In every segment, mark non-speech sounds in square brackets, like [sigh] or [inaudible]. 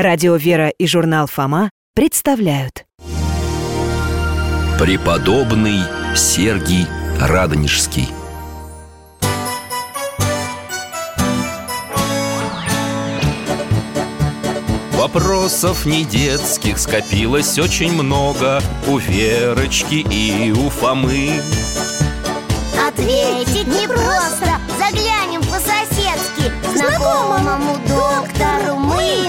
Радио «Вера» и журнал «Фома» представляют. Преподобный Сергий Радонежский. Вопросов не детских скопилось очень много У Верочки и у Фомы. Ответить непросто Заглянем по-соседски. Знакомому доктору мы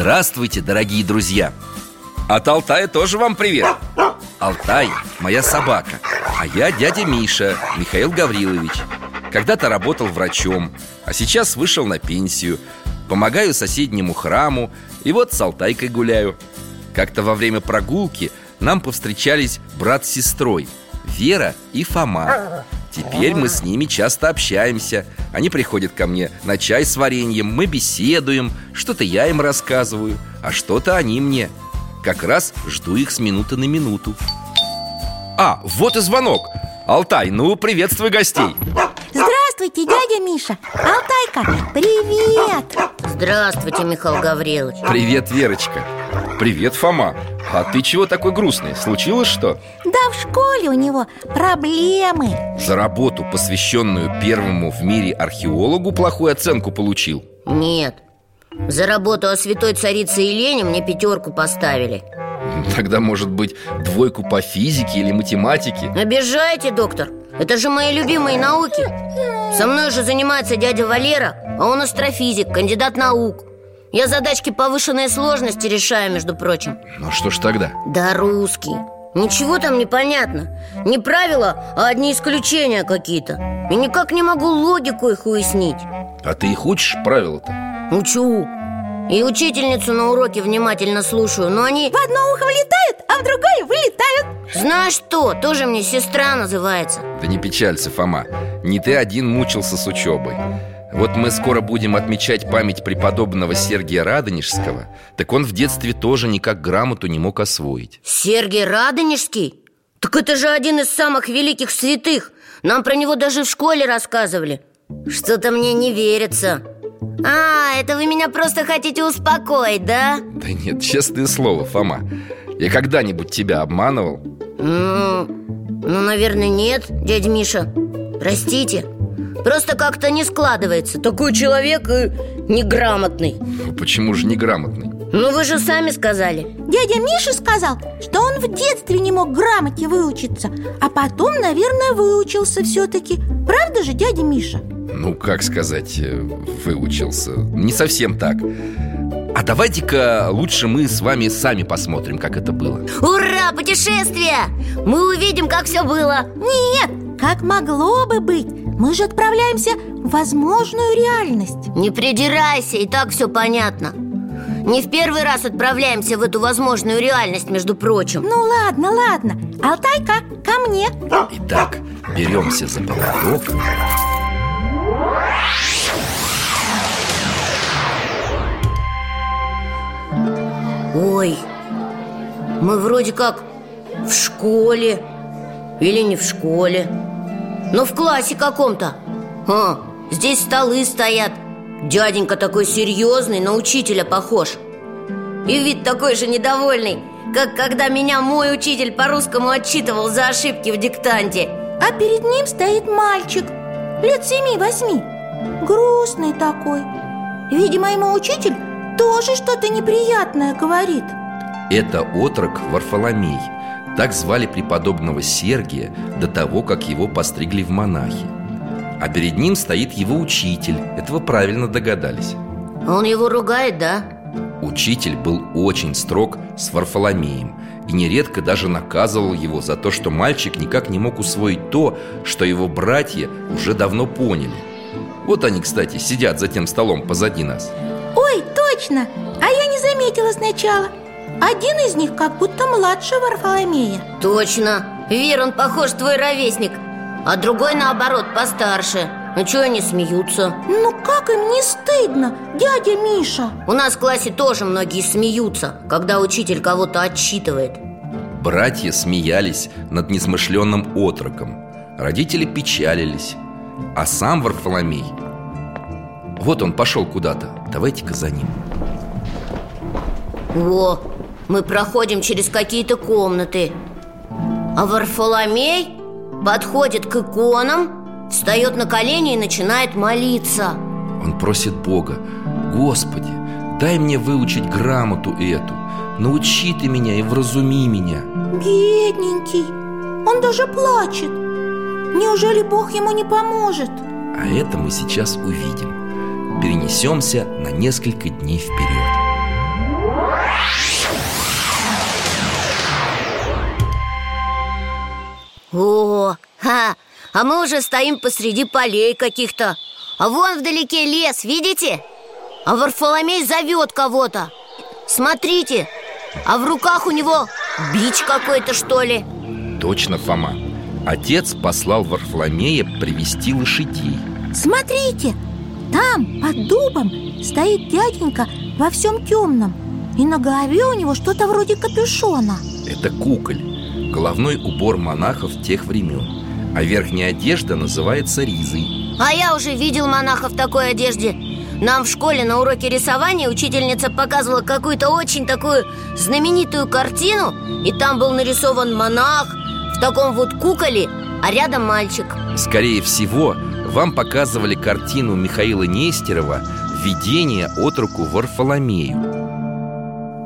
Здравствуйте, дорогие друзья! От Алтая тоже вам привет! Алтай – моя собака, а я дядя Миша, Михаил Гаврилович Когда-то работал врачом, а сейчас вышел на пенсию Помогаю соседнему храму и вот с Алтайкой гуляю Как-то во время прогулки нам повстречались брат с сестрой Вера и Фома. Теперь мы с ними часто общаемся. Они приходят ко мне на чай с вареньем Мы беседуем Что-то я им рассказываю А что-то они мне. Как раз жду их с минуты на минуту. А, вот и звонок. Алтай, ну приветствуй гостей. Здравствуйте, дядя Миша. Алтайка, привет. Здравствуйте, Михаил Гаврилович. Привет, Верочка Привет, Фома. А ты чего такой грустный? Случилось что? Да в школе у него проблемы. За работу, посвященную первому в мире археологу, плохую оценку получил? Нет. За работу о святой царице Елене мне пятерку поставили. Тогда, может быть, двойку по физике или математике? Обижаете, доктор? Это же мои любимые науки. Со мной же занимается дядя Валера А он астрофизик, кандидат наук Я задачки повышенной сложности решаю, между прочим. Ну что ж тогда? Да русский. Ничего там не понятно. Не правила, а одни исключения какие-то. И никак не могу логику их уяснить. А ты их учишь правила-то? Учу. И учительницу на уроке внимательно слушаю Но они... В одно ухо влетают, а в другое вылетают. Знаешь что, тоже мне сестра называется. Да не печалься, Фома. Не ты один мучился с учебой Вот мы скоро будем отмечать память преподобного Сергия Радонежского Так он в детстве тоже никак грамоту не мог освоить. Сергий Радонежский? Так это же один из самых великих святых. Нам про него даже в школе рассказывали. Что-то мне не верится. А, это вы меня просто хотите успокоить, да? Да нет, честное слово, Фома. Я когда-нибудь тебя обманывал? Ну, ну, наверное, нет, дядя Миша. Простите Просто как-то не складывается. Такой человек и неграмотный. Ну, Почему же неграмотный? Ну, вы же сами сказали. Дядя Миша сказал, что он в детстве не мог грамоте выучиться А потом, наверное, выучился все-таки Правда же, дядя Миша? Ну, как сказать, э, выучился? Не совсем так. А давайте-ка лучше мы с вами сами посмотрим, как это было. Ура, путешествие! Мы увидим, как все было. Нет, как могло бы быть Мы же отправляемся в возможную реальность. Не придирайся, и так все понятно. Не в первый раз отправляемся в эту возможную реальность, между прочим. Ну ладно, ладно. Алтайка, ко мне. Итак, беремся за поводок Ой, мы вроде как в школе Или не в школе Но в классе каком-то. А, здесь столы стоят. Дяденька такой серьезный, на учителя похож. И вид такой же недовольный Как когда меня мой учитель по-русскому отчитывал за ошибки в диктанте. А перед ним стоит мальчик Лет семи-восьми Грустный такой. Видимо, ему учитель тоже что-то неприятное говорит. Это отрок Варфоломей Так звали преподобного Сергия до того, как его постригли в монахи А перед ним стоит его учитель Этого правильно догадались Он его ругает, да? Учитель был очень строг с Варфоломеем и нередко даже наказывал его за то, что мальчик никак не мог усвоить то, что его братья уже давно поняли. Вот они, кстати, сидят за тем столом позади нас. Ой, точно! А я не заметила сначала. Один из них как будто младше Варфоломея. Точно! Вер, он похож твой ровесник, а другой, наоборот, постарше. Ну чего они смеются? Ну как им не стыдно, дядя Миша? У нас в классе тоже многие смеются, когда учитель кого-то отчитывает Братья смеялись над несмышленным отроком Родители печалились А сам Варфоломей Вот он пошел куда-то Давайте-ка за ним О, мы проходим через какие-то комнаты. А Варфоломей подходит к иконам Встает на колени и начинает молиться. Он просит Бога Господи, дай мне выучить грамоту эту. Научи ты меня и вразуми меня Бедненький, он даже плачет. Неужели Бог ему не поможет? А это мы сейчас увидим. Перенесемся на несколько дней вперед О, ха, а мы уже стоим посреди полей каких-то. А вон вдалеке лес, видите? А Варфоломей зовет кого-то. Смотрите, а в руках у него бич какой-то, что ли. Точно, Фома. Отец послал Варфоломея привести лошадей. Смотрите, там, под дубом, стоит дяденька во всем темном. И на голове у него что-то вроде капюшона. Это куколь Головной убор монахов тех времен. А верхняя одежда называется ризой. А я уже видел монаха в такой одежде. Нам в школе на уроке рисования учительница показывала какую-то очень такую знаменитую картину И там был нарисован монах в таком вот куколе, а рядом мальчик. Скорее всего, вам показывали картину Михаила Нестерова «Видение от руку Варфоломею»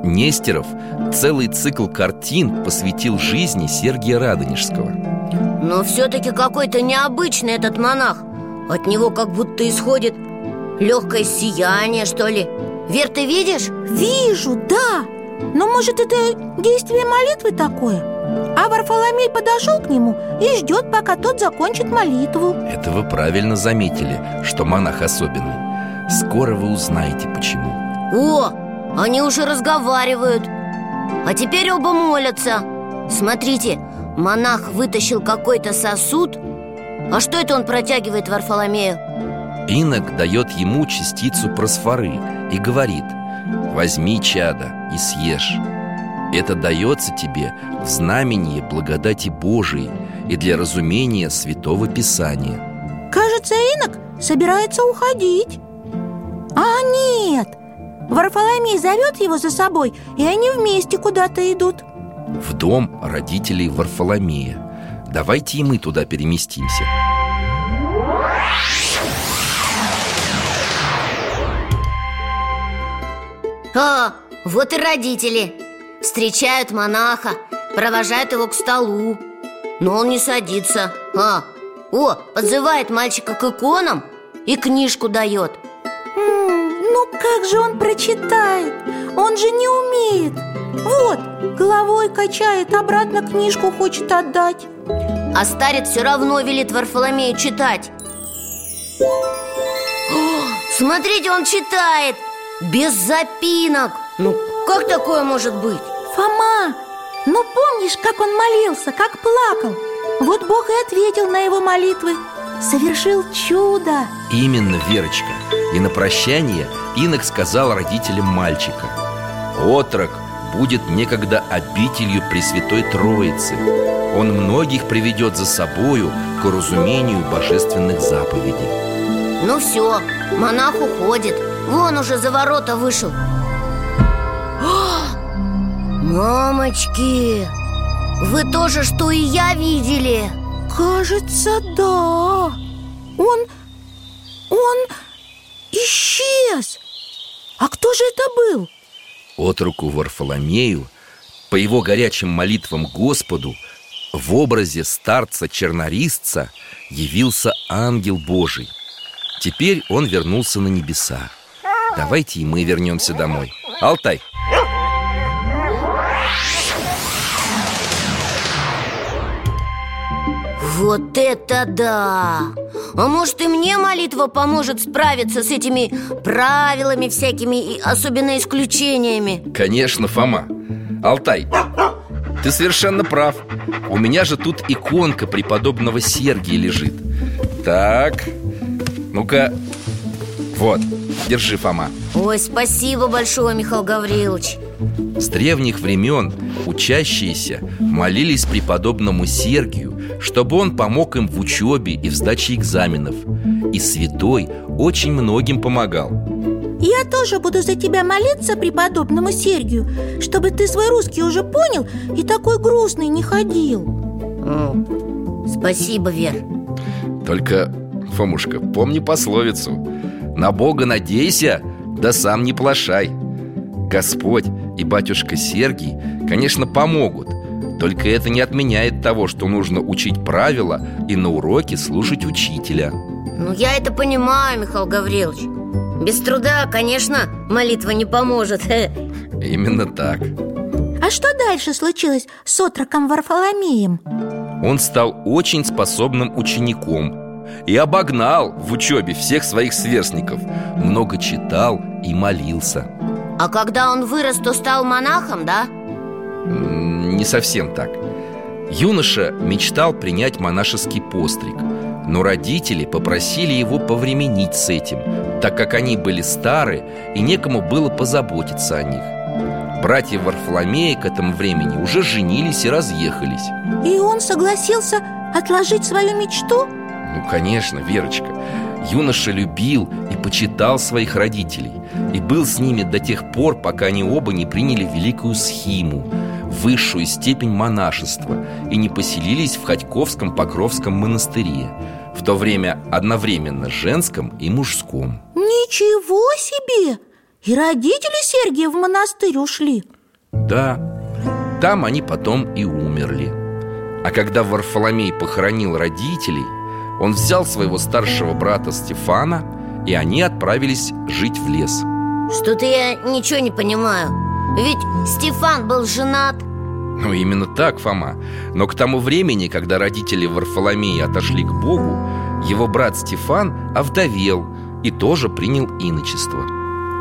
Нестеров целый цикл картин посвятил жизни Сергия Радонежского. Но все-таки какой-то необычный этот монах. От него как будто исходит легкое сияние, что ли. Вер, ты видишь? Вижу, да. Но может это действие молитвы такое? А Варфоломей подошел к нему и ждет, пока тот закончит молитву. Это вы правильно заметили, что монах особенный. Скоро вы узнаете, почему. О, они уже разговаривают. А теперь оба молятся. Смотрите, монах вытащил какой-то сосуд. А что это он протягивает Варфоломею? Инок дает ему частицу просфоры и говорит Возьми чадо и съешь. Это дается тебе в знамении благодати Божией И для разумения Святого Писания Кажется, инок собирается уходить. А нет, Варфоломей зовет его за собой И они вместе куда-то идут. В дом родителей Варфоломея. Давайте и мы туда переместимся. А, вот и родители. Встречают монаха, провожают его к столу. Но он не садится. А, о, подзывает мальчика к иконам и книжку дает Ну как же он прочитает? Он же не умеет. Вот, головой качает, обратно книжку хочет отдать. А старец все равно велит Варфоломею читать. О, Смотрите, он читает! Без запинок! Ну, как такое может быть? Фома, ну помнишь, как он молился, как плакал? Вот Бог и ответил на его молитвы. Совершил чудо. Именно, Верочка И на прощание Инок сказал родителям мальчика Отрок будет некогда обителью Пресвятой Троицы. Он многих приведет за собою к разумению божественных заповедей Ну все, монах уходит. Вон уже за ворота вышел. О, Мамочки! Вы тоже, что и я, видели? Кажется, да. Он... он исчез! А кто же это был? Отруку Варфоломею По его горячим молитвам Господу В образе старца-чернорисца Явился ангел Божий. Теперь он вернулся на небеса. Давайте и мы вернемся домой. Алтай, Вот это да! А может и мне молитва поможет справиться с этими правилами всякими и особенно исключениями? Конечно, Фома. Алтай, ты совершенно прав. У меня же тут иконка преподобного Сергия лежит. Так, ну-ка, вот, держи, Фома. Ой, спасибо большое, Михаил Гаврилович С древних времен учащиеся молились преподобному Сергию Чтобы он помог им в учебе и в сдаче экзаменов. И святой очень многим помогал. Я тоже буду за тебя молиться преподобному Сергию Чтобы ты свой русский уже понял и такой грустный не ходил. О, Спасибо, Вер. Только, Фомушка, помни пословицу. На Бога надейся, да сам не плашай Господь и батюшка Сергий, конечно, помогут. Только это не отменяет того, что нужно учить правила И на уроке слушать учителя. Ну, я это понимаю, Михаил Гаврилович. Без труда, конечно, молитва не поможет. [laughs] Именно так. А что дальше случилось с отроком Варфоломеем? Он стал очень способным учеником и обогнал в учебе всех своих сверстников. Много читал и молился А когда он вырос, то стал монахом, да? Не совсем так Юноша мечтал принять монашеский постриг Но родители попросили его повременить с этим Так как они были стары и некому было позаботиться о них Братья Варфоломея к этому времени уже женились и разъехались И он согласился отложить свою мечту? Ну, конечно, Верочка Юноша любил и почитал своих родителей И был с ними до тех пор, пока они оба не приняли великую схиму Высшую степень монашества И не поселились в Ходьковском Покровском монастыре В то время одновременно женском и мужском. Ничего себе! И родители Сергия в монастырь ушли. Да, там они потом и умерли. А когда Варфоломей похоронил родителей Он взял своего старшего брата Стефана И они отправились жить в лес. Что-то я ничего не понимаю. Ведь Стефан был женат. Ну, именно так, Фома. Но к тому времени, когда родители Варфоломея отошли к Богу Его брат Стефан овдовел и тоже принял иночество.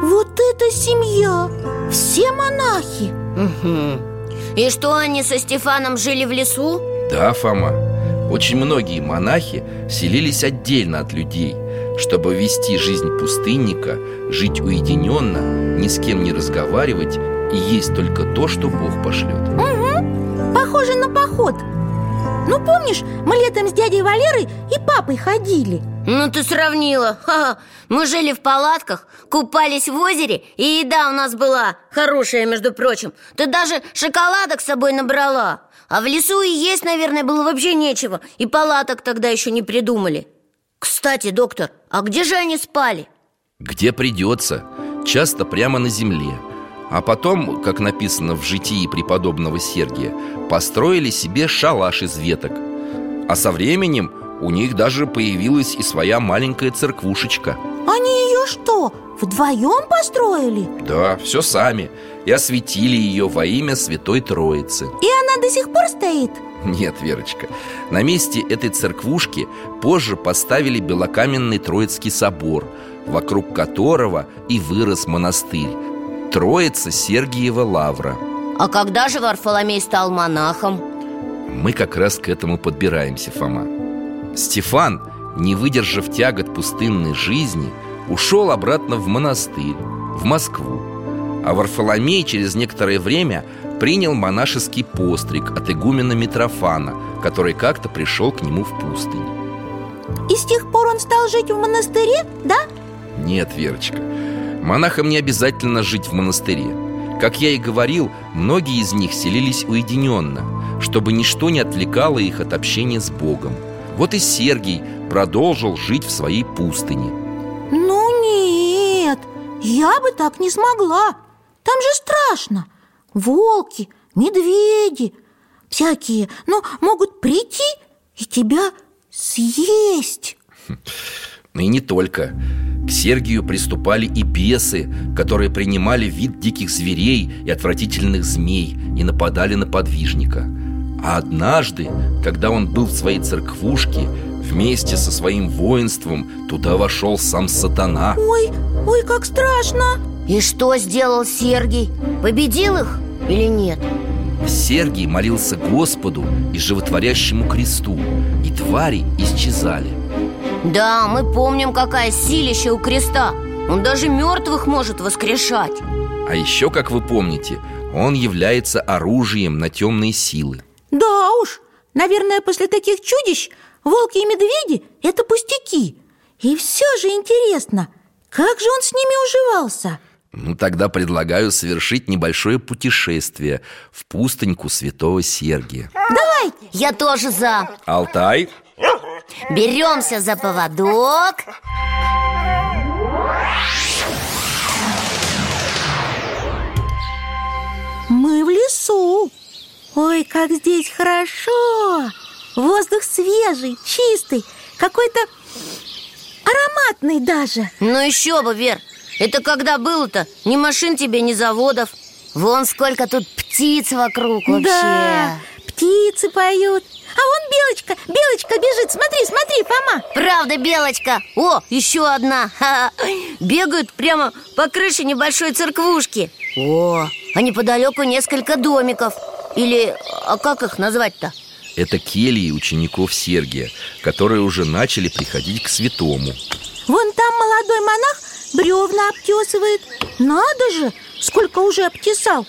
Вот это семья! Все монахи! Мгм. И что, они со Стефаном жили в лесу? Да, Фома Очень многие монахи селились отдельно от людей Чтобы вести жизнь пустынника Жить уединенно, ни с кем не разговаривать И есть только то, что Бог пошлет Похоже на поход. Ну помнишь, мы летом с дядей Валерой и папой ходили? Ну ты сравнила. Ха-ха. Мы жили в палатках, купались в озере И еда у нас была хорошая, между прочим. Ты даже шоколадок с собой набрала А в лесу и есть, наверное, было вообще нечего. И палаток тогда еще не придумали. Кстати, доктор, а где же они спали? Где придется, часто прямо на земле. А потом, как написано в житии преподобного Сергия Построили себе шалаш из веток. А со временем у них даже появилась и своя маленькая церквушечка. Они ее что, вдвоем построили? Да, все сами И осветили ее во имя Святой Троицы И она до сих пор стоит? Нет, Верочка На месте этой церквушки позже поставили белокаменный Троицкий собор Вокруг которого и вырос монастырь Троица Сергиева Лавра А когда же Варфоломей стал монахом? Мы как раз к этому подбираемся, Фома Стефан, не выдержав тягот пустынной жизни Ушел обратно в монастырь, в Москву А Варфоломей через некоторое время принял монашеский постриг от игумена Митрофана Который как-то пришел к нему в пустынь И с тех пор он стал жить в монастыре, да? Нет, Верочка Монахам не обязательно жить в монастыре. Как я и говорил, многие из них селились уединенно Чтобы ничто не отвлекало их от общения с Богом. Вот и Сергий продолжил жить в своей пустыне. Ну нет, я бы так не смогла Там же страшно. Волки, медведи Всякие, ну, могут прийти и тебя съесть. Но и не только. К Сергию приступали и бесы Которые принимали вид диких зверей и отвратительных змей И нападали на подвижника. А однажды, когда он был в своей церквушке Вместе со своим воинством туда вошел сам сатана. Ой, ой, как страшно! И что сделал Сергий? Победил их или нет? Сергий молился Господу и животворящему кресту И твари исчезали. Да, мы помним, какая силища у креста. Он даже мертвых может воскрешать. А еще, как вы помните, он является оружием на темные силы. Да уж, наверное, после таких чудищ волки и медведи – это пустяки. И все же интересно, как же он с ними уживался? Ну, тогда предлагаю совершить небольшое путешествие В пустыньку святого Сергия. Давайте! Я тоже за. Алтай, Беремся за поводок. Мы в лесу. Ой, как здесь хорошо Воздух свежий, чистый Какой-то ароматный даже. Ну еще бы, Вер Это когда было-то? Ни машин тебе, ни заводов. Вон сколько тут птиц вокруг вообще. Да, птицы поют. А вон белочка, белочка бежит. Смотри, смотри, Фома. Правда, Белочка. О, еще одна. Ха-ха. Бегают прямо по крыше небольшой церквушки. О, а неподалеку несколько домиков. Или, а как их назвать-то? Это кельи учеников Сергия Которые уже начали приходить к святому. Вон там молодой монах бревна обтесывает. Надо же, сколько уже обтесал.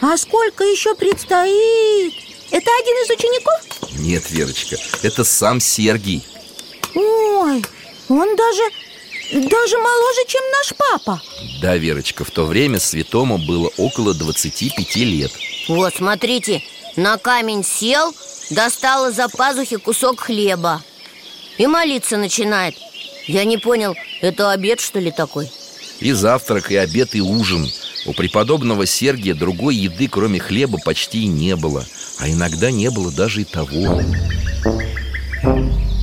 А сколько еще предстоит? Это один из учеников? Нет, Верочка, это сам Сергий. Ой, он даже, даже моложе, чем наш папа. Да, Верочка, в то время святому было около 25 лет. Вот, смотрите, на камень сел Достал из-за пазухи кусок хлеба. И молиться начинает. Я не понял, это обед что ли такой? И завтрак, и обед, и ужин. У преподобного Сергия другой еды, кроме хлеба, почти и не было. А иногда не было даже и того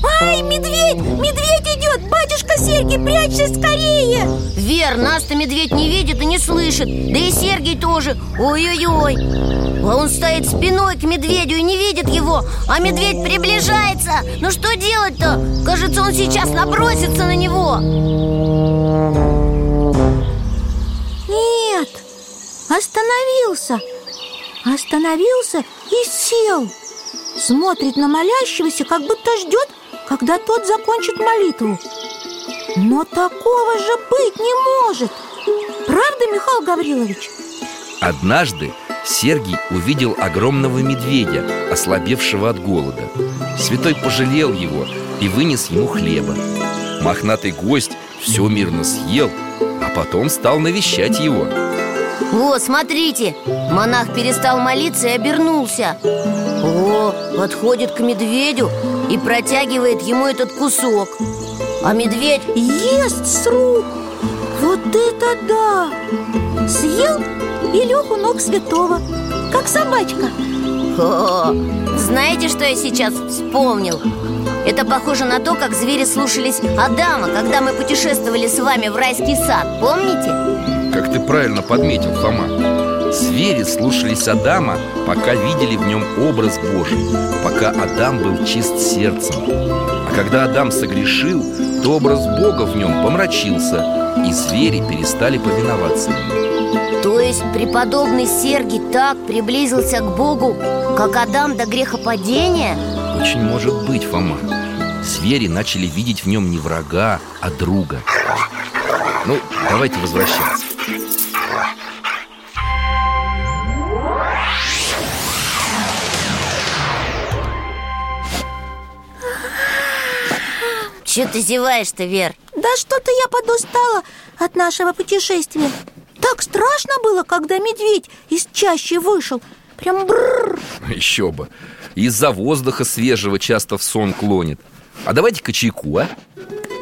Ай, медведь, медведь идет! Батюшка Сергий, прячься скорее! Вер, нас-то медведь не видит и не слышит. Да и Сергей тоже. Ой-ой-ой. А он стоит спиной к медведю и не видит его. А медведь приближается. Ну что делать-то? Кажется, он сейчас набросится на него. Нет, остановился! Остановился и сел. Смотрит на молящегося, как будто ждет, когда тот закончит молитву. Но такого же быть не может. Правда, Михаил Гаврилович? Однажды Сергий увидел огромного медведя, ослабевшего от голода. Святой пожалел его и вынес ему хлеба. Мохнатый гость все мирно съел, а потом стал навещать его. Вот, смотрите! Монах перестал молиться и обернулся. О, подходит к медведю и протягивает ему этот кусок А медведь Ест с рук Вот это да! Съел и лег у ног святого Как собачка О, знаете, что я сейчас вспомнил? Это похоже на то, как звери слушались Адама, когда мы путешествовали с вами в райский сад Помните? Как ты правильно подметил, Фома Звери слушались Адама, пока видели в нем образ Божий Пока Адам был чист сердцем. А когда Адам согрешил, то образ Бога в нем помрачился И звери перестали повиноваться ему. То есть преподобный Сергий так приблизился к Богу, как Адам до грехопадения? Очень может быть, Фома. Звери начали видеть в нем не врага, а друга. Ну, давайте возвращаться Че ты зеваешь-то, Вер? Да что-то я подустала от нашего путешествия. Так страшно было, когда медведь из чащи вышел. Прям бррр Еще бы. Из-за воздуха свежего часто в сон клонит. А давайте-ка чайку, а?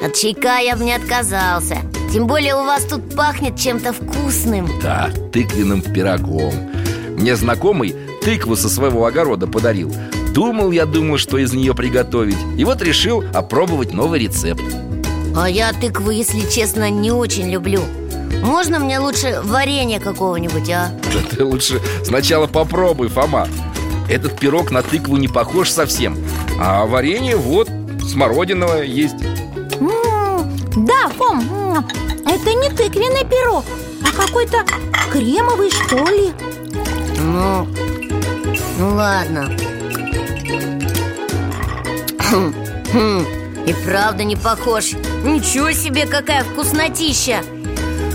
От чайка я бы не отказался. Тем более у вас тут пахнет чем-то вкусным. Да, тыквенным пирогом. Мне знакомый тыкву со своего огорода подарил Думал я, думал, что из нее приготовить. И вот решил опробовать новый рецепт. А я тыкву, если честно, не очень люблю. Можно мне лучше варенье какого-нибудь, а? Да ты лучше сначала попробуй, Фома. Этот пирог на тыкву не похож совсем. А варенье вот смородиновое есть. М, Да, Фом, м, это не тыквенный пирог, а какой-то кремовый, что ли? Ну, ну ладно Хм, хм, И правда не похож. Ничего себе, какая вкуснотища.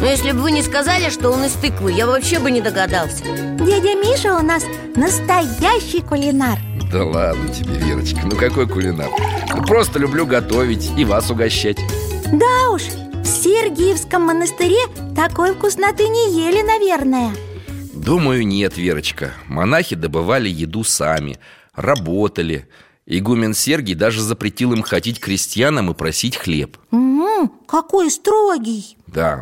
Но если бы вы не сказали, что он из тыквы Я вообще бы не догадался. Дядя Миша у нас настоящий кулинар. Да ладно тебе, Верочка, ну какой кулинар? Ну, Просто люблю готовить и вас угощать. Да уж, в Сергиевском монастыре такой вкусноты не ели, наверное. Думаю, нет, Верочка. Монахи добывали еду сами, работали Игумен Сергий даже запретил им ходить к крестьянам и просить хлеб. М, Какой строгий. Да,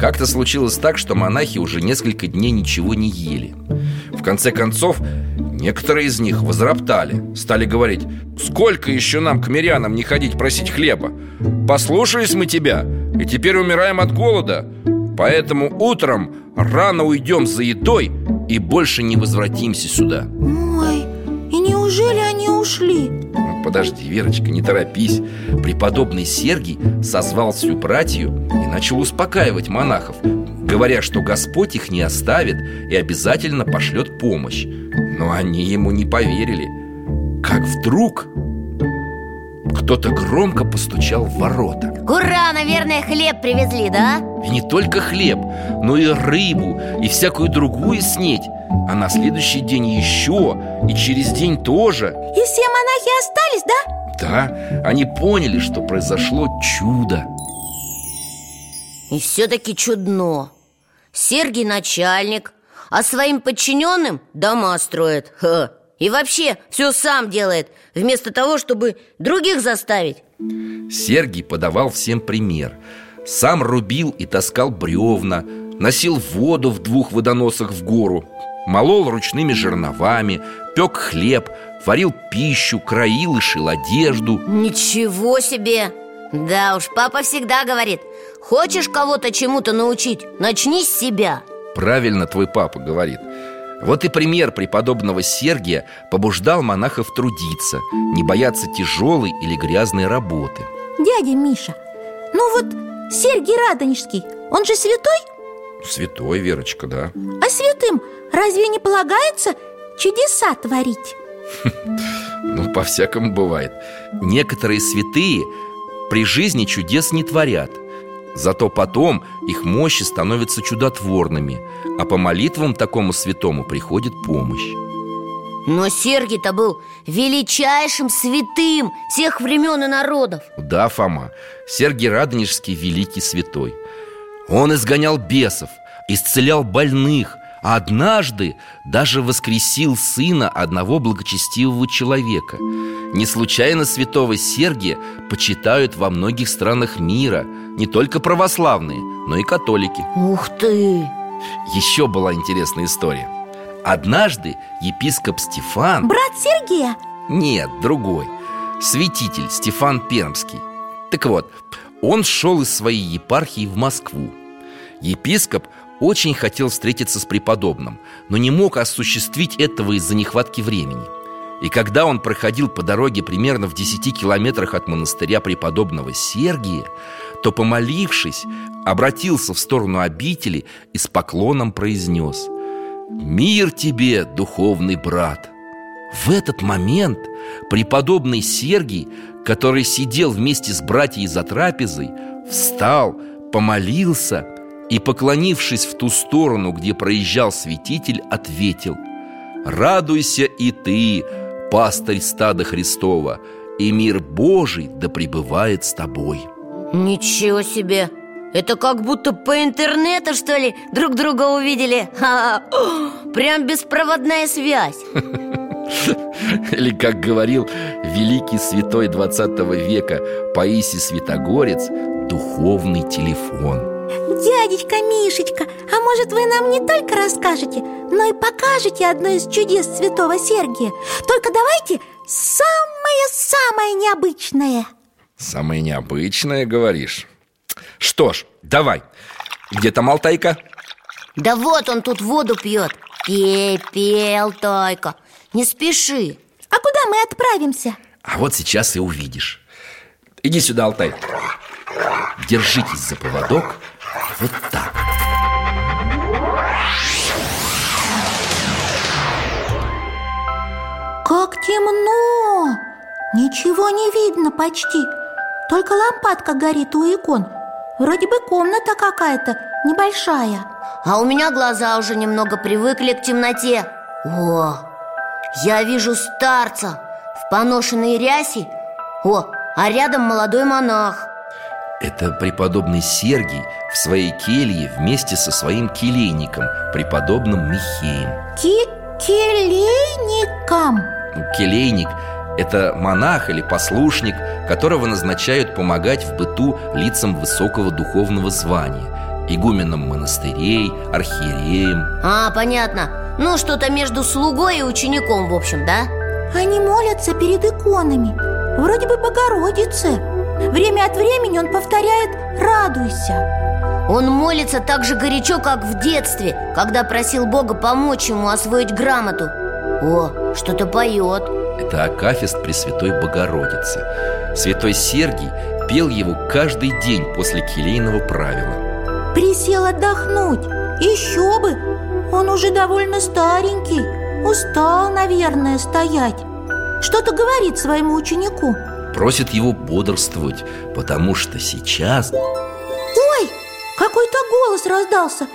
как-то случилось так, что монахи уже несколько дней ничего не ели. В конце концов, некоторые из них возроптали Стали говорить, сколько еще нам к мирянам не ходить просить хлеба? Послушались мы тебя, и теперь умираем от голода. Поэтому утром рано уйдем за едой и больше не возвратимся сюда Ой, и неужели они ушли? Подожди, Верочка, не торопись. Преподобный Сергий созвал всю братью и начал успокаивать монахов Говоря, что Господь их не оставит и обязательно пошлет помощь. Но они ему не поверили. Как вдруг кто-то громко постучал в ворота Ура, наверное, хлеб привезли, да? И не только хлеб, но и рыбу, и всякую другую снеть А на следующий день еще, и через день тоже И все монахи остались, да? Да, они поняли, что произошло чудо И все-таки чудно Сергий начальник, а своим подчиненным дома строит Ха. И вообще все сам делает Вместо того, чтобы других заставить. Сергий подавал всем пример. Сам рубил и таскал бревна Носил воду в двух водоносах в гору Молол ручными жерновами Пек хлеб Варил пищу, краил и шил одежду. Ничего себе! Да уж, папа всегда говорит Хочешь кого-то чему-то научить, начни с себя Правильно твой папа говорит Вот и пример преподобного Сергия побуждал монахов трудиться Не бояться тяжелой или грязной работы Дядя Миша, ну вот Сергий Радонежский, он же святой? Святой, Верочка, да А святым разве не полагается чудеса творить? [laughs] Ну, по-всякому бывает Некоторые святые при жизни чудес не творят Зато потом их мощи становятся чудотворными А по молитвам такому святому приходит помощь. Но Сергий-то был величайшим святым всех времен и народов. Да, Фома, Сергий Радонежский великий святой. Он изгонял бесов, исцелял больных А однажды даже воскресил сына одного благочестивого человека. Не случайно святого Сергия почитают во многих странах мира Не только православные, но и католики. Ух ты! Еще была интересная история. Однажды епископ Стефан Брат Сергия? нет, другой. Святитель Стефан Пермский. Так вот, он шел из своей епархии в Москву. Епископ очень хотел встретиться с преподобным Но не мог осуществить этого из-за нехватки времени И когда он проходил по дороге примерно в 10 километрах от монастыря преподобного Сергия То, помолившись, обратился в сторону обители и с поклоном произнес «Мир тебе, духовный брат!» В этот момент преподобный Сергий, который сидел вместе с братьей за трапезой, встал, помолился и, поклонившись в ту сторону, где проезжал святитель, ответил «Радуйся и ты, пастырь стада Христова, и мир Божий да пребывает с тобой». Ничего себе! Это как будто по интернету, что ли, друг друга увидели Прям беспроводная связь [laughs] Или, как говорил великий святой 20 века Паисий Святогорец, духовный телефон Дядечка Мишечка, а может вы нам не только расскажете, но и покажете одно из чудес святого Сергия? Только давайте самое-самое необычное. Самое необычное, говоришь? Что ж, давай. Где там Алтайка? Да вот он тут воду пьет. Пей, пей, Алтайка не спеши. А куда мы отправимся? А вот сейчас и увидишь. Иди сюда, Алтай. Держитесь за поводок Вот так. Как темно! Ничего не видно почти. Только лампадка горит у икон. Вроде бы комната какая-то небольшая. А у меня глаза уже немного привыкли к темноте. О, я вижу старца в поношенной рясе. О, а рядом молодой монах Это преподобный Сергий в своей келье вместе со своим келейником, преподобным Михеем. Ки келейникам Ну, Келейник – это монах или послушник, которого назначают помогать в быту лицам высокого духовного звания Игуменам монастырей, архиереям. А, понятно. Ну, что-то между слугой и учеником, в общем, да? Они молятся перед иконами Вроде бы Богородице Время от времени он повторяет «Радуйся» Он молится так же горячо, как в детстве Когда просил Бога помочь ему освоить грамоту. О, что-то поет. Это Акафист Пресвятой Богородицы. Святой Сергий пел его каждый день после келейного правила. Присел отдохнуть. Еще бы! Он уже довольно старенький. Устал, наверное, стоять. Что-то говорит своему ученику Просит его бодрствовать, потому что сейчас Ой, какой-то голос раздался.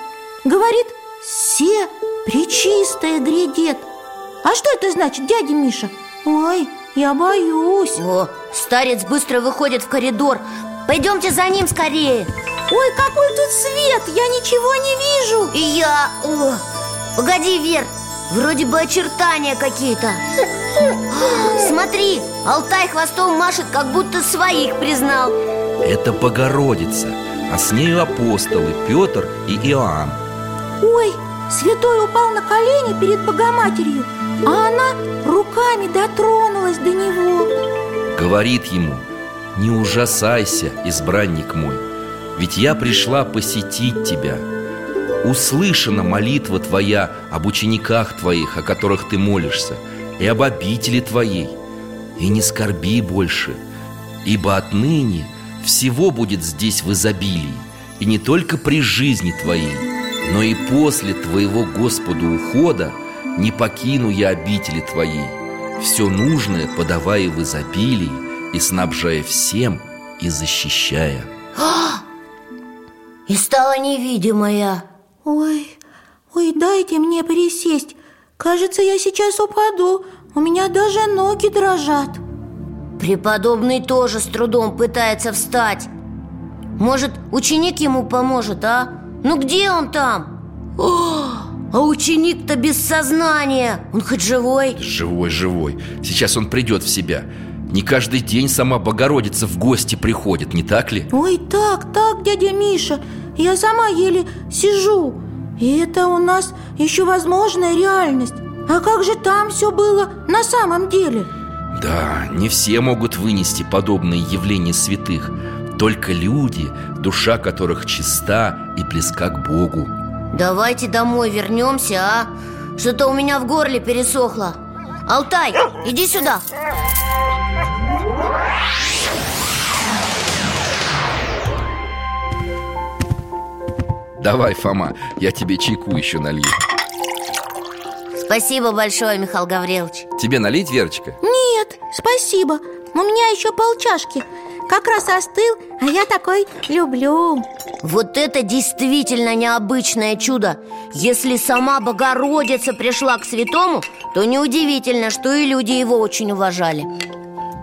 Говорит, все причистое грядет А что это значит, дядя Миша? Ой, я боюсь. О, старец быстро выходит в коридор. Пойдемте за ним скорее. Ой, какой тут свет, я ничего не вижу. И я... О, погоди, Вер, вроде бы очертания какие-то. [gasps] Смотри, Алтай хвостом машет, как будто своих признал. Это Богородица А с нею апостолы Петр и Иоанн. Ой, святой упал на колени перед Богоматерью А она руками дотронулась до него. Говорит ему Не ужасайся, избранник мой Ведь я пришла посетить тебя Услышана молитва твоя об учениках твоих, о которых ты молишься И об обители твоей. И не скорби больше Ибо отныне всего будет здесь в изобилии И не только при жизни твоей Но и после твоего Господу ухода Не покину я обители твоей. Все нужное подавая в изобилии И снабжая всем и защищая И стала невидимая Ой, ой, дайте мне присесть Кажется, я сейчас упаду У меня даже ноги дрожат Преподобный тоже с трудом пытается встать Может, ученик ему поможет, а? Ну где он там? О, а ученик-то без сознания Он хоть живой? Живой, живой Сейчас он придет в себя Не каждый день сама Богородица в гости приходит, не так ли? Ой, так, так, дядя Миша Я сама еле сижу. И это у нас еще возможная реальность. А как же там все было на самом деле? Да, не все могут вынести подобные явления святых. Только люди, душа которых чиста и близка к Богу. Давайте домой вернемся, а? Что-то у меня в горле пересохло. Алтай, иди сюда Давай, Фома, я тебе чайку еще налью. Спасибо большое, Михаил Гаврилович. Тебе налить, Верочка? Нет, спасибо. У меня еще полчашки. Как раз остыл, а я такой люблю. Вот это действительно необычное чудо. Если сама Богородица пришла к святому То неудивительно, что и люди его очень уважали.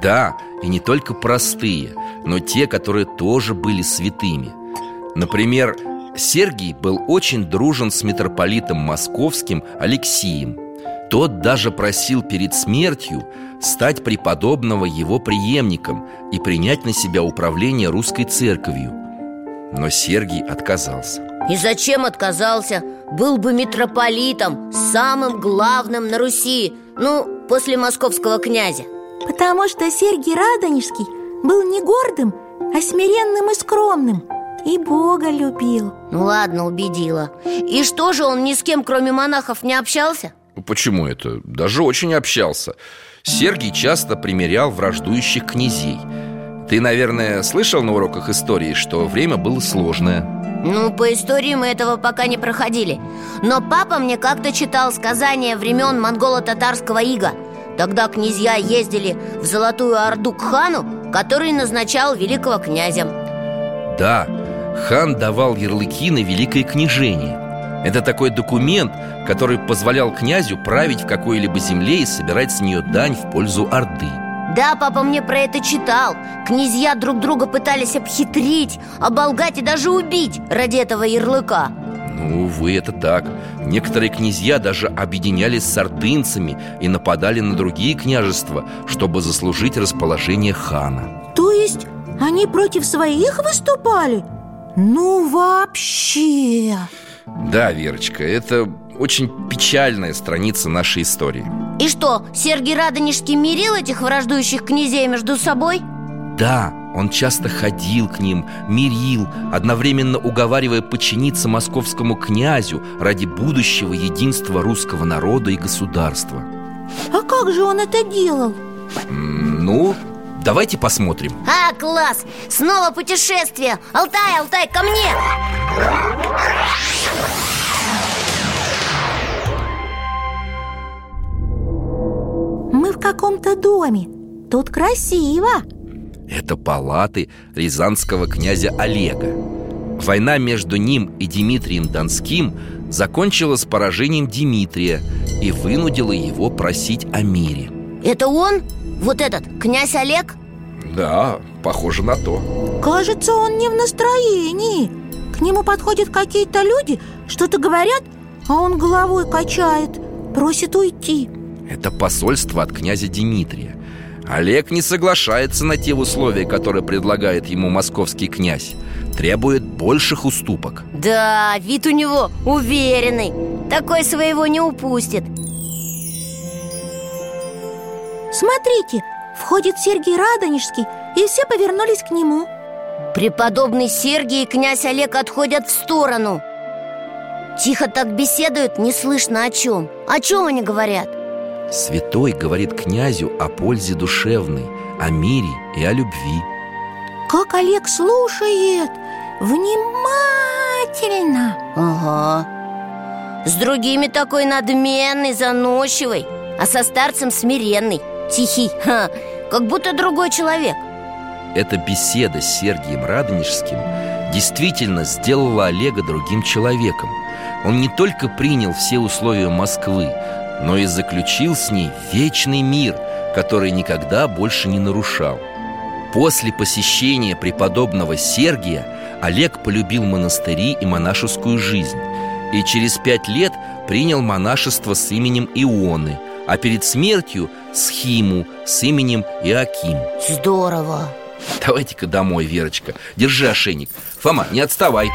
Да, и не только простые, но те, которые тоже были святыми. Например, Сергий был очень дружен с митрополитом московским Алексием. Тот даже просил перед смертью стать преподобного его преемником И принять на себя управление русской церковью. Но Сергий отказался. И зачем отказался? Был бы митрополитом, самым главным на Руси Ну, после московского князя. Потому что Сергий Радонежский был не гордым, а смиренным и скромным И Бога любил. Ну ладно, убедила. И что же, он ни с кем, кроме монахов, не общался? Почему это? Даже очень общался. Сергий часто примерял враждующих князей. Ты, наверное, слышал на уроках истории, что время было сложное? Ну, по истории мы этого пока не проходили. Но папа мне как-то читал сказания времен монголо-татарского ига. Тогда князья ездили в Золотую Орду к хану, который назначал великого князя. Да, хан давал ярлыки на великое княжение. Это такой документ, который позволял князю править в какой-либо земле и собирать с нее дань в пользу Орды. Да, папа мне про это читал. Князья друг друга пытались обхитрить, оболгать и даже убить ради этого ярлыка. Ну, увы, это так. Некоторые князья даже объединялись с ордынцами и нападали на другие княжества, чтобы заслужить расположение хана. То есть они против своих выступали? Ну вообще... Да, Верочка, это очень печальная страница нашей истории И что, Сергий Радонежский мирил этих враждующих князей между собой? Да, он часто ходил к ним, мирил, одновременно уговаривая подчиниться московскому князю ради будущего единства русского народа и государства А как же он это делал? Ну, давайте посмотрим А, класс! Снова путешествие! Алтай, Алтай, ко мне! Мы в каком-то доме Тут красиво Это палаты рязанского князя Олега Война между ним и Дмитрием Донским закончилась поражением Дмитрия и вынудила его просить о мире Это он? Вот этот, князь Олег? Да, похоже на то. Кажется, он не в настроении. К нему подходят какие-то люди, что-то говорят, а он головой качает Просит уйти. Это посольство от князя Дмитрия. Олег не соглашается на те условия, которые предлагает ему московский князь. Требует больших уступок. Да, вид у него уверенный. Такой своего не упустит Смотрите, входит Сергий Радонежский И все повернулись к нему. Преподобный Сергий и князь Олег отходят в сторону. Тихо так беседуют, не слышно о чем. О чем они говорят? Святой говорит князю о пользе душевной, о мире и о любви. Как Олег слушает! Внимательно! Ага. С другими такой надменный, заносчивый А со старцем смиренный, тихий Ха, Как будто другой человек. Эта беседа с Сергием Радонежским действительно сделала Олега другим человеком. Он не только принял все условия Москвы, но и заключил с ней вечный мир, который никогда больше не нарушал. После посещения преподобного Сергия Олег полюбил монастыри и монашескую жизнь И через пять лет принял монашество с именем Ионы А перед смертью схиму с именем Иаким. Здорово. Давайте-ка домой, Верочка. Держи ошейник. Фома, не отставай.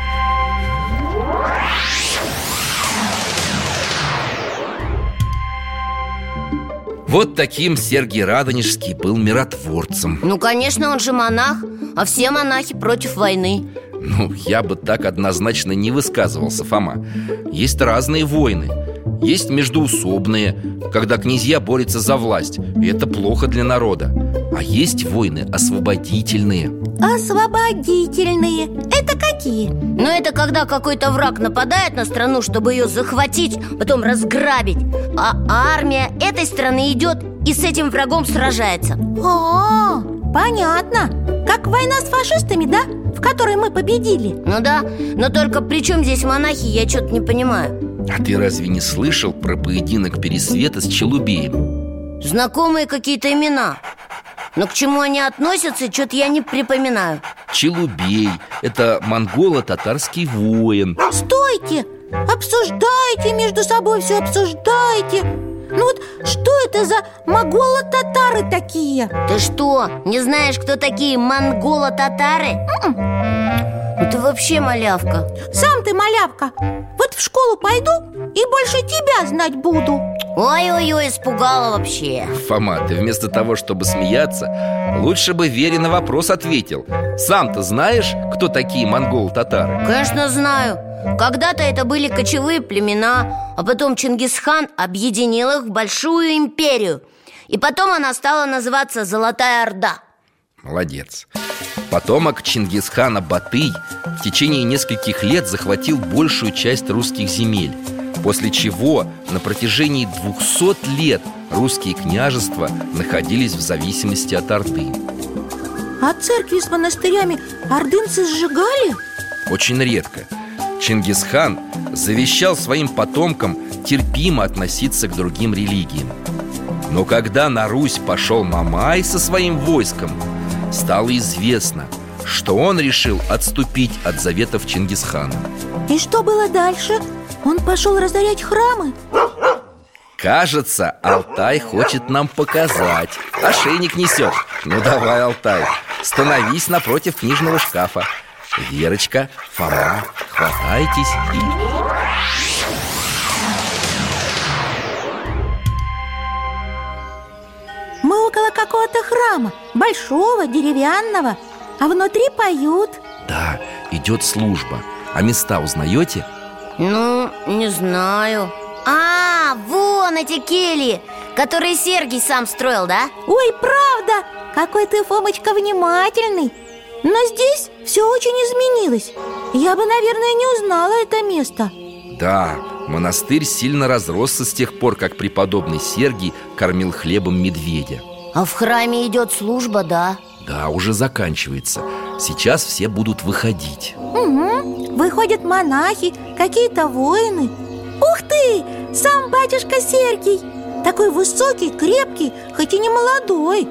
Вот таким Сергий Радонежский был миротворцем. Ну, конечно, он же монах А все монахи против войны. Ну, я бы так однозначно не высказывался, Фома. Есть разные войны Есть междуусобные, когда князья борются за власть И это плохо для народа. А есть войны освободительные. Освободительные Это какие? Но это когда какой-то враг нападает на страну, чтобы ее захватить, потом разграбить. А армия этой страны идет и с этим врагом сражается. О, понятно. Как война с фашистами, да? В которой мы победили. Ну да, но только при чем здесь монахи, я что-то не понимаю А ты разве не слышал про поединок Пересвета с Челубеем? Знакомые какие-то имена Но к чему они относятся, что-то я не припоминаю Челубей – это монголо-татарский воин Стойте! Обсуждайте между собой все, обсуждайте Ну вот что это за моголо-татары такие? Ты что, не знаешь, кто такие монголо-татары? Ну ты вообще малявка. Сам ты малявка. Вот в школу пойду и больше тебя знать буду. Ой-ой-ой, испугала вообще. Фома, ты вместо того, чтобы смеяться Лучше бы Вере на вопрос ответил. Сам-то знаешь, кто такие монголо-татары? Конечно знаю. Когда-то это были кочевые племена А потом Чингисхан объединил их в большую империю. И потом она стала называться Золотая Орда Молодец. Потомок Чингисхана Батый в течение нескольких лет захватил большую часть русских земель После чего на протяжении 200 лет русские княжества находились в зависимости от Орды. А церкви с монастырями ордынцы сжигали? Очень редко. Чингисхан завещал своим потомкам терпимо относиться к другим религиям. Но когда на Русь пошел Мамай со своим войском Стало известно, что он решил отступить от заветов Чингисхана И что было дальше? Он пошел разорять храмы? Кажется, Алтай хочет нам показать Ошейник несет Ну давай, Алтай, становись напротив книжного шкафа Верочка, Фома, хватайтесь и... какого-то храма Большого, деревянного А внутри поют. Да, идет служба. А места узнаете? Ну, не знаю. А, вон эти кельи Которые Сергий сам строил, да? Ой, правда! Какой ты, Фомочка, внимательный! Но здесь все очень изменилось. Я бы, наверное, не узнала это место. Да, монастырь сильно разросся с тех пор, как преподобный Сергий кормил хлебом медведя А в храме идет служба, да? Да, уже заканчивается. Сейчас все будут выходить. Угу, выходят монахи, какие-то воины. Ух ты, сам батюшка Сергий! Такой высокий, крепкий, хоть и не молодой.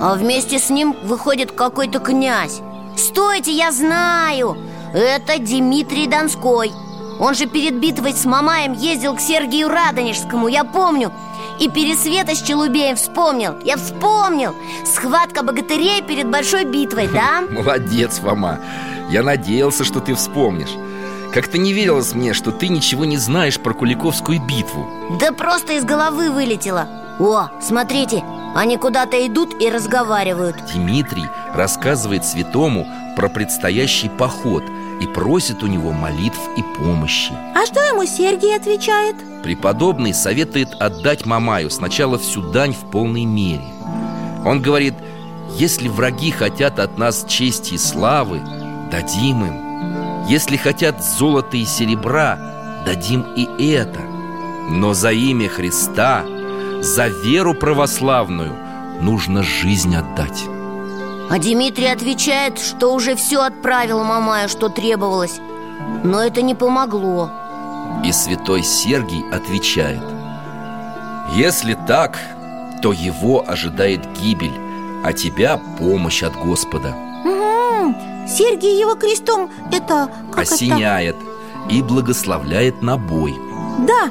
А вместе с ним выходит какой-то князь. Стойте, я знаю! Это Дмитрий Донской. Он же перед битвой с Мамаем ездил к Сергию Радонежскому, я помню И Пересвета с Челубеем вспомнил. Я вспомнил! Схватка богатырей перед большой битвой, да? [laughs] Молодец, Фома Я надеялся, что ты вспомнишь. Как-то не верилось мне, что ты ничего не знаешь про Куликовскую битву. Да просто из головы вылетело. О, смотрите, они куда-то идут и разговаривают. Дмитрий рассказывает святому про предстоящий поход И просит у него молитв и помощи. А что ему Сергий отвечает? Преподобный советует отдать Мамаю сначала всю дань в полной мере. Он говорит, если враги хотят от нас чести и славы, дадим им. Если хотят золота и серебра, дадим и это. Но за имя Христа, за веру православную нужно жизнь отдать А Дмитрий отвечает, что уже все отправил Мамаю, что требовалось. Но это не помогло. И святой Сергий отвечает. Если так, то его ожидает гибель А тебя помощь от Господа Угу, Сергий его крестом это... Как Осеняет и благословляет на бой это? Да,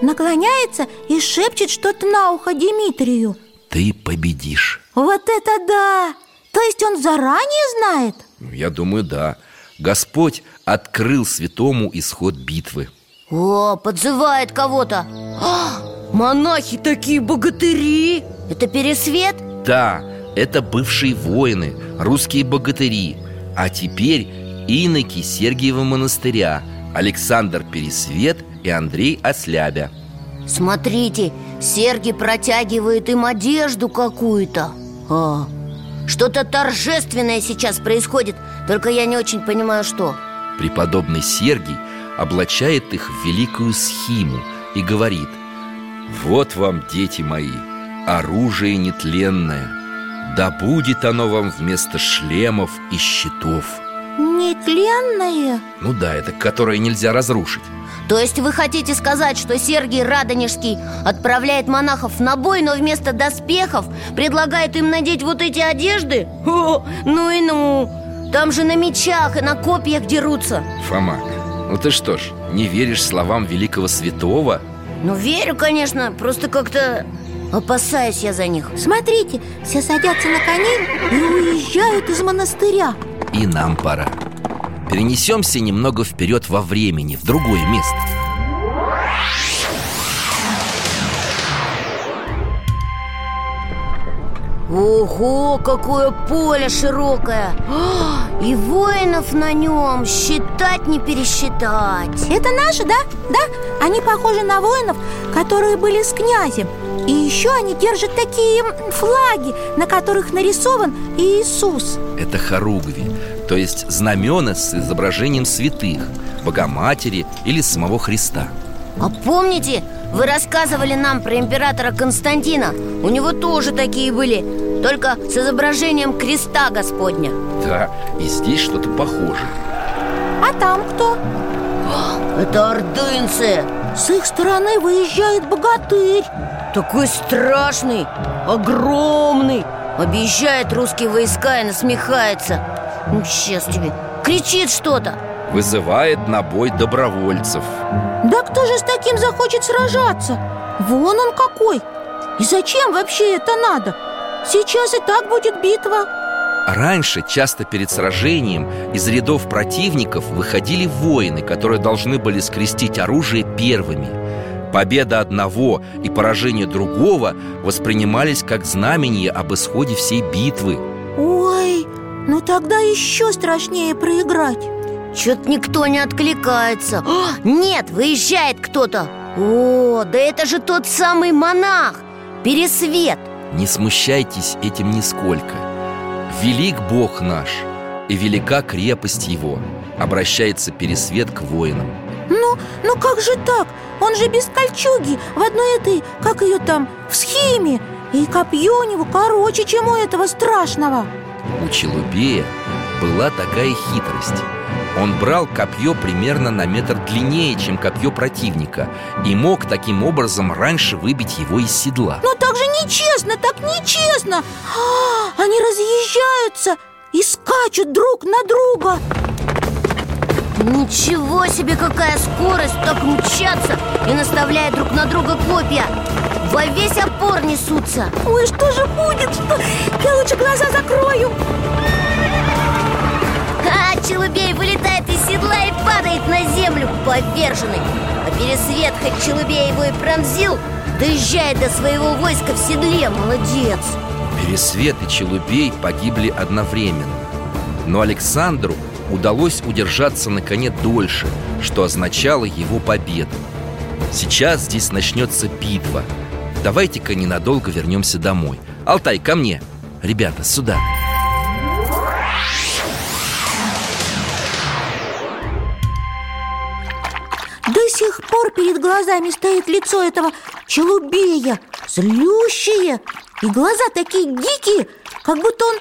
наклоняется и шепчет что-то на ухо Дмитрию. Ты победишь Вот это да! То есть он заранее знает? Ну, Я думаю, да. Господь открыл святому исход битвы. О, подзывает кого-то. А, Монахи такие богатыри. Это Пересвет? Да, это бывшие воины, русские богатыри. А теперь иноки Сергиева монастыря Александр Пересвет и Андрей Ослябя. Смотрите, Сергий протягивает им одежду какую-то. А, Что-то торжественное сейчас происходит Только я не очень понимаю, что. Преподобный Сергий облачает их в великую схиму и говорит Вот вам, дети мои, оружие нетленное Да будет оно вам вместо шлемов и щитов Нетленное? Ну да, это которое нельзя разрушить То есть вы хотите сказать, что Сергий Радонежский отправляет монахов на бой, но вместо доспехов предлагает им надеть вот эти одежды? О, ну и ну! Там же на мечах и на копьях дерутся Фома, ну ты что ж, не веришь словам великого святого? Ну, верю, конечно, просто как-то опасаюсь я за них Смотрите, все садятся на коней и уезжают из монастыря И нам пора Перенесемся немного вперед во времени, в другое место. Ого, какое поле широкое! А, И воинов на нем считать не пересчитать. Это наши, да? Да, они похожи на воинов, которые были с князем. И еще они держат такие флаги, на которых нарисован Иисус. Это хоругви, то есть знамена с изображением святых Богоматери или самого Христа. А помните, вы рассказывали нам про императора Константина? У него тоже такие были Только с изображением креста Господня. Да, и здесь что-то похожее А там кто? Это ордынцы. С их стороны выезжает богатырь. Такой страшный, огромный. Объезжает русские войска и насмехается Ну, сейчас тебе Кричит что-то Вызывает на бой добровольцев Да кто же с таким захочет сражаться? Вон он какой! И зачем вообще это надо? Сейчас и так будет битва Раньше, часто перед сражением, из рядов противников выходили воины, которые должны были скрестить оружие первыми. Победа одного и поражение другого воспринимались как знамение об исходе всей битвы. Ой, ну тогда еще страшнее проиграть. Чё-то никто не откликается. О, Нет, выезжает кто-то. О, да это же тот самый монах. Пересвет. Не смущайтесь этим нисколько. Велик Бог наш, и велика крепость Его, обращается Пересвет к воинам. Ну, ну как же так? Он же без кольчуги В одной этой, как ее там, в схеме. И копье у него короче, чем у этого страшного У Челубея была такая хитрость. Он брал копье примерно на метр длиннее, чем копье противника И мог таким образом раньше выбить его из седла. Но так же нечестно, так нечестно! А, Они разъезжаются и скачут друг на друга! Ничего себе, какая скорость Так мчаться и наставляя друг на друга копья Во весь опор несутся. Ой, что же будет? Что? Я лучше глаза закрою. А Челубей вылетает из седла и падает на землю поверженный. А Пересвет, хоть Челубей его и пронзил Доезжает до своего войска в седле, молодец. Пересвет и Челубей погибли одновременно. Но Александру удалось удержаться на коне дольше Что означало его победу. Сейчас здесь начнется битва Давайте-ка ненадолго вернемся домой. Алтай, ко мне. Ребята, сюда. До сих пор перед глазами стоит лицо этого челубея Злющее. И глаза такие дикие Как будто он...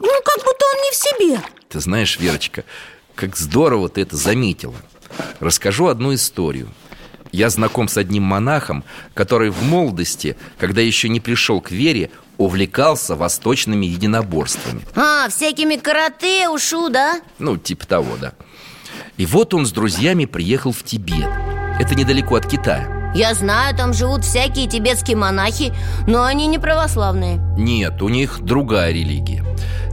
Ну, как будто он не в себе. Ты знаешь, Верочка, как здорово ты это заметила. Расскажу одну историю Я знаком с одним монахом, который в молодости, когда еще не пришел к вере, увлекался восточными единоборствами. А, всякими карате, ушу, да? Ну, типа того, да. И вот он с друзьями приехал в Тибет. Это недалеко от Китая. Я знаю, там живут всякие тибетские монахи Но они не православные. Нет, у них другая религия.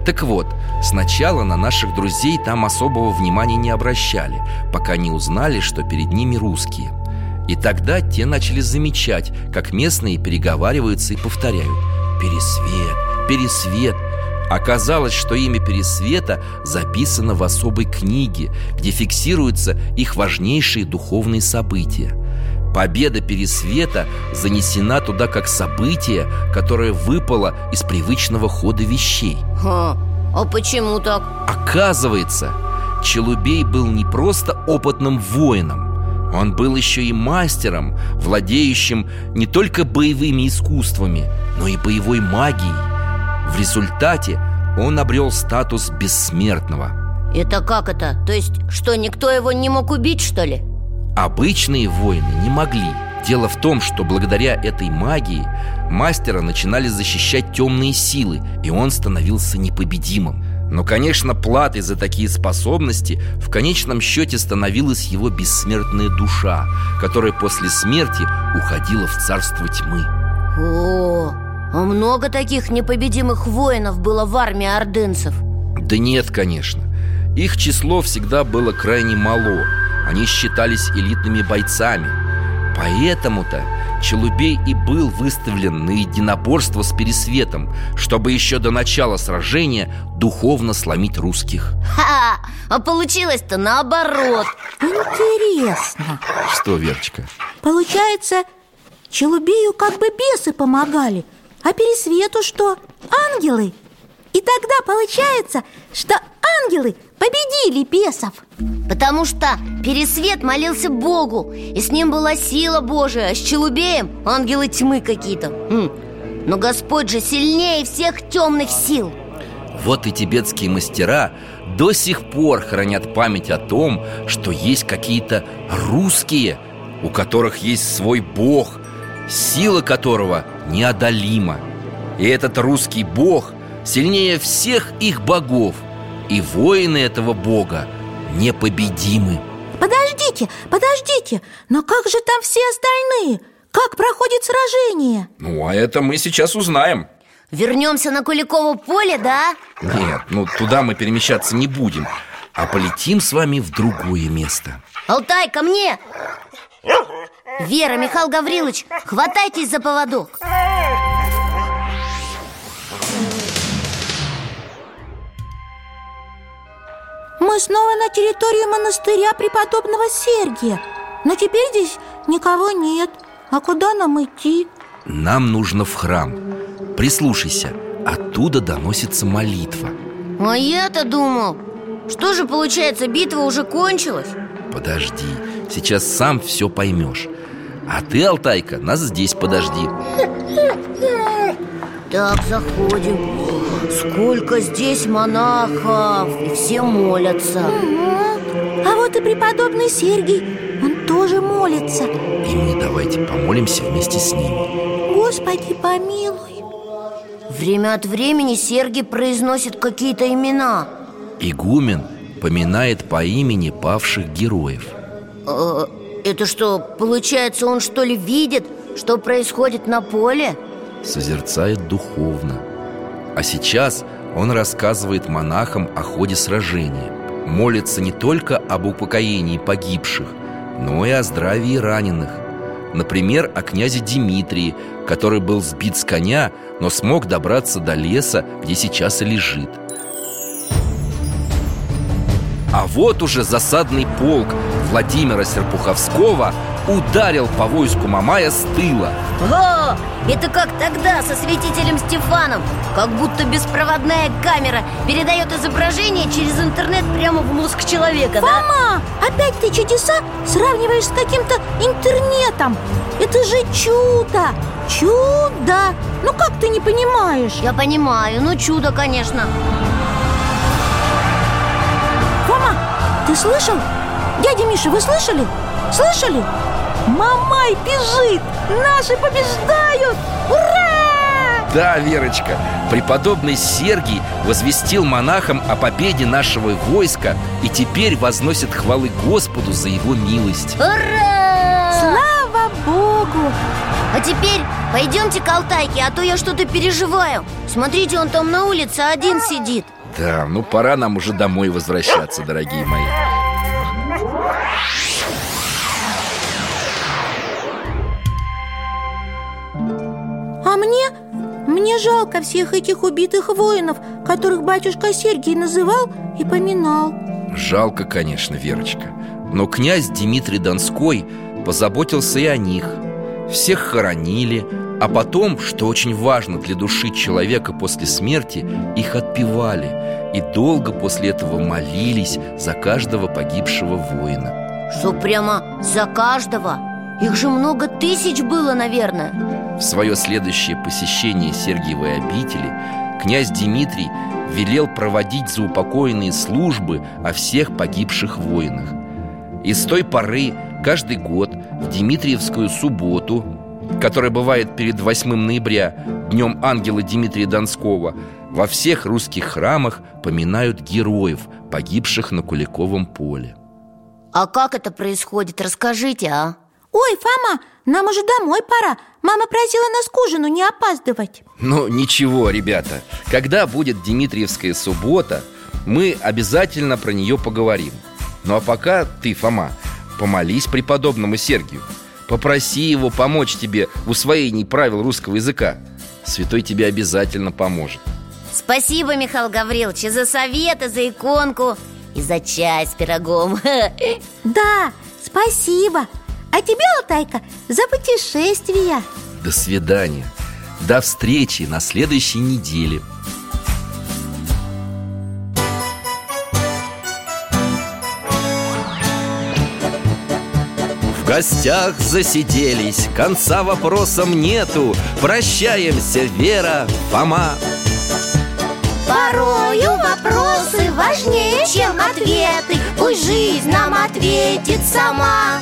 Так вот, сначала на наших друзей там особого внимания не обращали Пока не узнали, что перед ними русские И тогда те начали замечать, как местные переговариваются и повторяют Пересвет, Пересвет Оказалось, что имя Пересвета записано в особой книге, где фиксируются их важнейшие духовные события. Победа Пересвета занесена туда как событие, которое выпало из привычного хода вещей. Ха, а почему так? Оказывается, Челубей был не просто опытным воином, он был еще и мастером, владеющим не только боевыми искусствами, но и боевой магией. В результате он обрел статус бессмертного. Это как это? То есть, что, никто его не мог убить, что ли? Обычные воины не могли. Дело в том, что благодаря этой магии мастера начинали защищать темные силы, и он становился непобедимым. Но, конечно, платой за такие способности в конечном счете становилась его бессмертная душа, которая после смерти уходила в царство тьмы. О, а много таких непобедимых воинов было в армии ордынцев Да нет, конечно. Их число всегда было крайне мало. Они считались элитными бойцами. Поэтому-то Челубей и был выставлен на единоборство с Пересветом Чтобы еще до начала сражения духовно сломить русских Ха! А получилось-то наоборот Интересно Что, Верочка? Получается, Челубею как бы бесы помогали А Пересвету что? Ангелы? И тогда получается, что ангелы победили бесов Потому что Пересвет молился Богу И с ним была сила Божия А с Челубеем ангелы тьмы какие-то. Но Господь же сильнее всех темных сил Вот и тибетские мастера до сих пор хранят память о том, что есть какие-то русские, у которых есть свой бог, сила которого неодолима. И этот русский бог сильнее всех их богов, и воины этого бога непобедимы. Подождите, подождите Но как же там все остальные? Как проходит сражение? Ну, а это мы сейчас узнаем. Вернемся на Куликово поле, да? Нет, ну туда мы перемещаться не будем, а полетим с вами в другое место. Алтай, ко мне! Вера, Михаил Гаврилович, хватайтесь за поводок Мы снова на территории монастыря преподобного Сергия Но теперь здесь никого нет А куда нам идти? Нам нужно в храм. Прислушайся, оттуда доносится молитва. А я-то думал Что же получается, битва уже кончилась? Подожди, сейчас сам все поймешь. А ты, Алтайка, нас здесь подожди. Так, заходим Сколько здесь монахов И все молятся А вот и преподобный Сергий Он тоже молится И мы давайте помолимся вместе с ними. Господи, помилуй Время от времени Сергий произносит какие-то имена Игумен поминает по имени павших героев. Э, Это что, получается, он что ли видит, что происходит на поле? созерцает духовно. А сейчас он рассказывает монахам о ходе сражения. Молится не только об упокоении погибших, но и о здравии раненых. Например, о князе Дмитрии, который был сбит с коня, но смог добраться до леса, где сейчас и лежит. А вот уже засадный полк Владимира Серпуховского ударил по войску Мамая с тыла. О, это как тогда со святителем Стефаном Как будто беспроводная камера передает изображение через интернет прямо в мозг человека, да? Фома, опять ты чудеса сравниваешь с каким-то интернетом Это же чудо! Чудо! Ну как ты не понимаешь? Я понимаю, ну чудо, конечно Фома, ты слышал? Дядя Миша, вы слышали? Слышали? Мамай бежит! Наши побеждают! Ура! Да, Верочка, преподобный Сергий возвестил монахам о победе нашего войска И теперь возносит хвалы Господу за его милость Ура! Слава Богу! А теперь пойдемте к Алтайке, а то я что-то переживаю Смотрите, он там на улице один сидит Да, ну пора нам уже домой возвращаться, дорогие мои Мне жалко всех этих убитых воинов, которых батюшка Сергий называл и поминал. Жалко, конечно, Верочка Но князь Дмитрий Донской позаботился и о них. Всех хоронили А потом, что очень важно для души человека после смерти Их отпевали И долго после этого молились за каждого погибшего воина. Что прямо за каждого? Их же много тысяч было, наверное. В свое следующее посещение Сергиевой обители Князь Дмитрий велел проводить заупокоенные службы о всех погибших воинах. И с той поры каждый год в Дмитриевскую субботу Которая бывает перед 8 ноября, днем ангела Дмитрия Донского Во всех русских храмах поминают героев, погибших на Куликовом поле. А как это происходит, расскажите, а? Ой, Фома, нам уже домой пора. Мама просила нас к ужину не опаздывать Ну, ничего, ребята. Когда будет Дмитриевская суббота Мы обязательно про нее поговорим. Ну а пока ты, Фома, помолись преподобному Сергию. Попроси его помочь тебе в усвоении правил русского языка. Святой тебе обязательно поможет. Спасибо, Михаил Гаврилович, за советы, за иконку и за чай с пирогом. [laughs] Да, спасибо А тебе, Алтайка, за путешествия. До свидания. До встречи на следующей неделе. В гостях засиделись, конца вопросам нету. Прощаемся, Вера, Фома. Порою вопросы важнее, чем ответы. Пусть жизнь нам ответит сама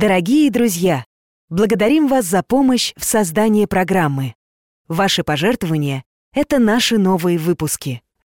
Дорогие друзья, благодарим вас за помощь в создании программы. Ваши пожертвования — это наши новые выпуски.